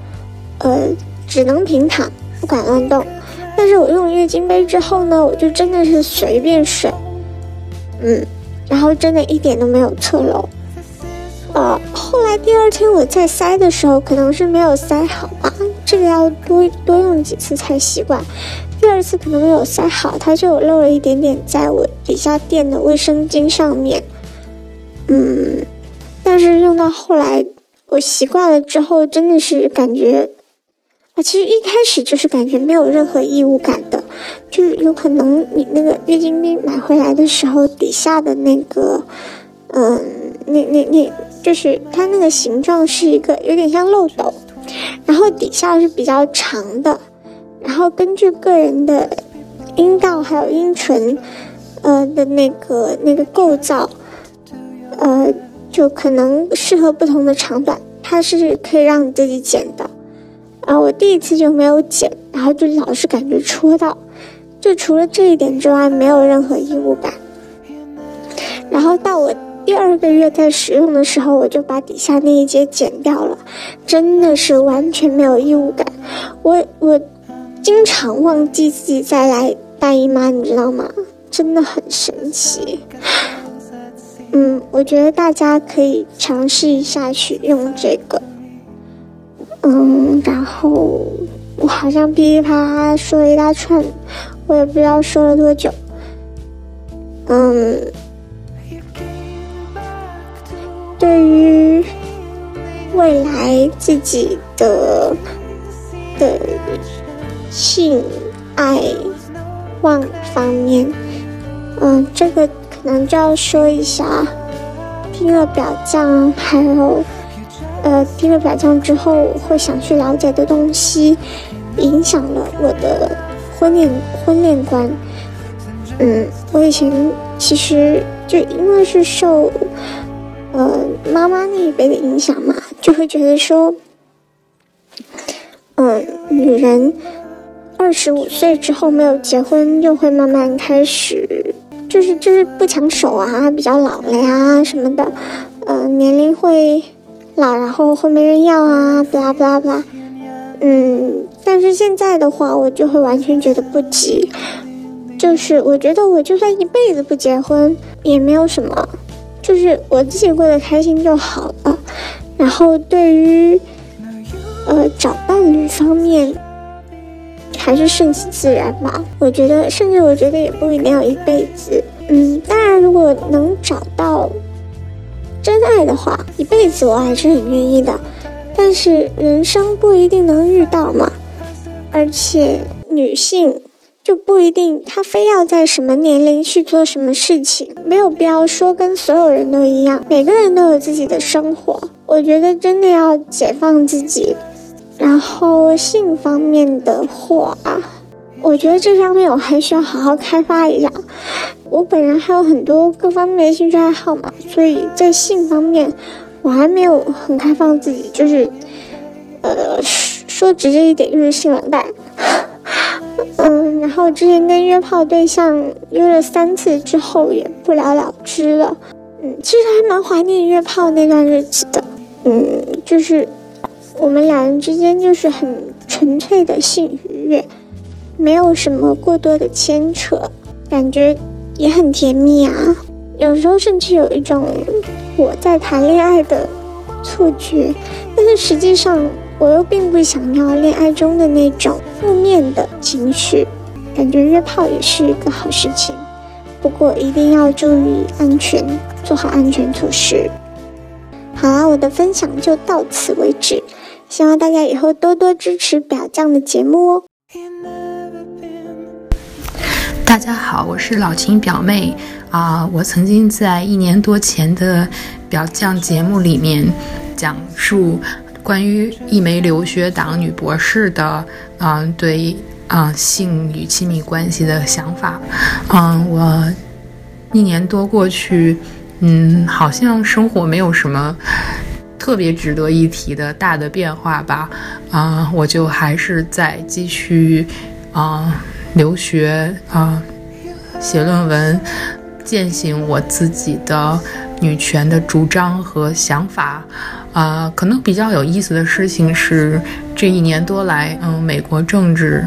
呃只能平躺，不敢乱动。但是我用月经杯之后呢，我就真的是随便睡，嗯，然后真的一点都没有侧漏。呃，后来第二天我再塞的时候，可能是没有塞好吧，这个要多多用几次才习惯。第二次可能没有塞好，它就漏了一点点在我底下垫的卫生巾上面。嗯，但是用到后来，我习惯了之后，真的是感觉，啊，其实一开始就是感觉没有任何异物感的，就是有可能你那个月经杯买回来的时候，底下的那个，嗯，那那那。就是它那个形状是一个有点像漏斗，然后底下是比较长的，然后根据个人的阴道还有阴唇，呃的那个那个构造，呃就可能适合不同的长短，它是可以让你自己剪的。然后我第一次就没有剪，然后就老是感觉戳到，就除了这一点之外没有任何异物感。然后到我。第二个月在使用的时候，我就把底下那一节剪掉了，真的是完全没有异物感。我我经常忘记自己再来大姨妈，你知道吗？真的很神奇。嗯，我觉得大家可以尝试一下去用这个。嗯，然后我好像噼里啪啦说了一大串，我也不知道说了多久。嗯。对于未来自己的的性爱望方面，嗯，这个可能就要说一下，听了表匠，还有呃，听了表匠之后会想去了解的东西，影响了我的婚恋婚恋观。嗯，我以前其实就因为是受。呃，妈妈那一辈的影响嘛，就会觉得说，嗯，女人二十五岁之后没有结婚，就会慢慢开始，就是就是不抢手啊，比较老了呀什么的，呃，年龄会老，然后会没人要啊，巴拉巴拉巴拉。嗯，但是现在的话，我就会完全觉得不急，就是我觉得我就算一辈子不结婚也没有什么。就是我自己过得开心就好了，然后对于，呃，找伴侣方面，还是顺其自然吧。我觉得，甚至我觉得也不一定要一辈子。嗯，当然，如果能找到真爱的话，一辈子我还是很愿意的。但是人生不一定能遇到嘛，而且女性。就不一定，他非要在什么年龄去做什么事情，没有必要说跟所有人都一样。每个人都有自己的生活，我觉得真的要解放自己。然后性方面的话，我觉得这方面我还需要好好开发一下。我本人还有很多各方面的兴趣爱好嘛，所以在性方面我还没有很开放自己，就是，呃，说直接一点就是性冷淡。嗯，然后之前跟约炮对象约了三次之后也不了了之了。嗯，其实还蛮怀念约炮那段日子的。嗯，就是我们两人之间就是很纯粹的性愉悦，没有什么过多的牵扯，感觉也很甜蜜啊。有时候甚至有一种我在谈恋爱的错觉，但是实际上。我又并不想要恋爱中的那种负面的情绪，感觉约炮也是一个好事情，不过一定要注意安全，做好安全措施。好啦，我的分享就到此为止，希望大家以后多多支持表酱的节目哦。大家好，我是老秦表妹啊，我曾经在一年多前的表酱节目里面讲述。关于一枚留学党女博士的，嗯，对，嗯，性与亲密关系的想法，嗯，我一年多过去，嗯，好像生活没有什么特别值得一提的大的变化吧，啊，我就还是在继续啊留学啊写论文，践行我自己的女权的主张和想法。啊，可能比较有意思的事情是，这一年多来，嗯，美国政治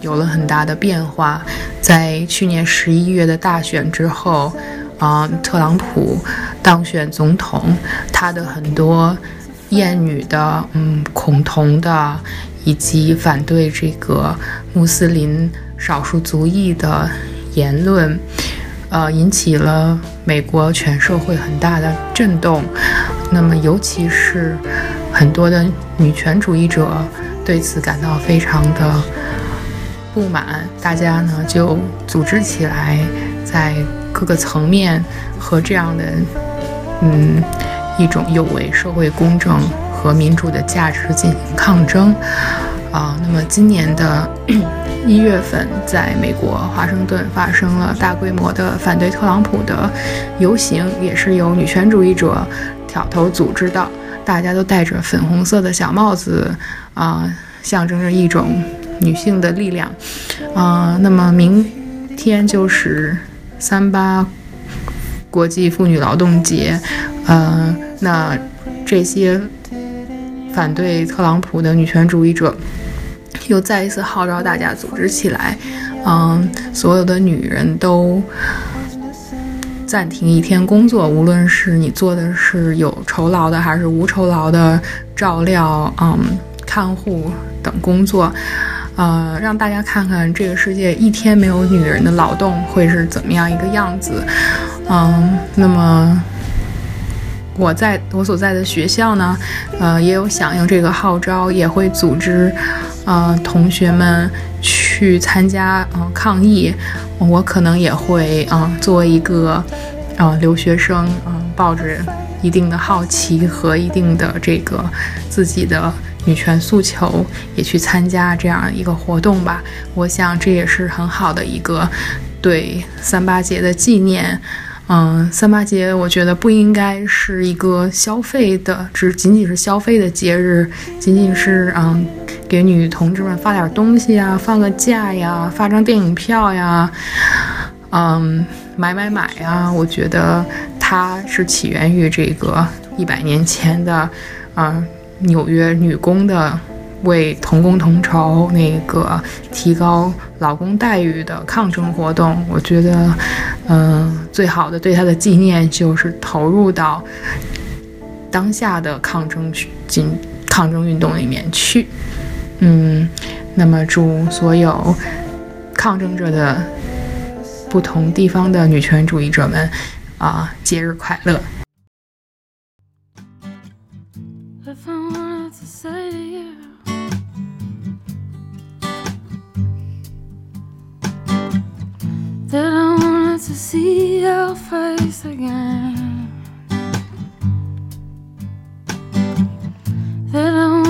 有了很大的变化。在去年十一月的大选之后，啊，特朗普当选总统，他的很多厌女的、嗯，恐同的，以及反对这个穆斯林少数族裔的言论，呃，引起了美国全社会很大的震动。那么，尤其是很多的女权主义者对此感到非常的不满，大家呢就组织起来，在各个层面和这样的嗯一种有违社会公正和民主的价值进行抗争啊。那么，今年的一月份，在美国华盛顿发生了大规模的反对特朗普的游行，也是由女权主义者。挑头组织的，大家都戴着粉红色的小帽子，啊，象征着一种女性的力量，啊，那么明天就是三八国际妇女劳动节，呃，那这些反对特朗普的女权主义者又再一次号召大家组织起来，嗯，所有的女人都。暂停一天工作，无论是你做的是有酬劳的还是无酬劳的照料、嗯看护等工作，呃，让大家看看这个世界一天没有女人的劳动会是怎么样一个样子。嗯，那么我在我所在的学校呢，呃，也有响应这个号召，也会组织呃同学们去参加呃抗议。我可能也会啊，作为一个啊留学生，嗯，抱着一定的好奇和一定的这个自己的女权诉求，也去参加这样一个活动吧。我想这也是很好的一个对三八节的纪念。嗯，三八节我觉得不应该是一个消费的，只仅仅是消费的节日，仅仅是嗯。给女同志们发点东西啊，放个假呀，发张电影票呀，嗯，买买买呀。我觉得它是起源于这个一百年前的，嗯，纽约女工的为同工同酬、那个提高劳工待遇的抗争活动。我觉得，嗯，最好的对她的纪念就是投入到当下的抗争进抗争运动里面去。嗯，那么祝所有抗争者的不同地方的女权主义者们啊，节日快乐 that I wanted to see your face again. That I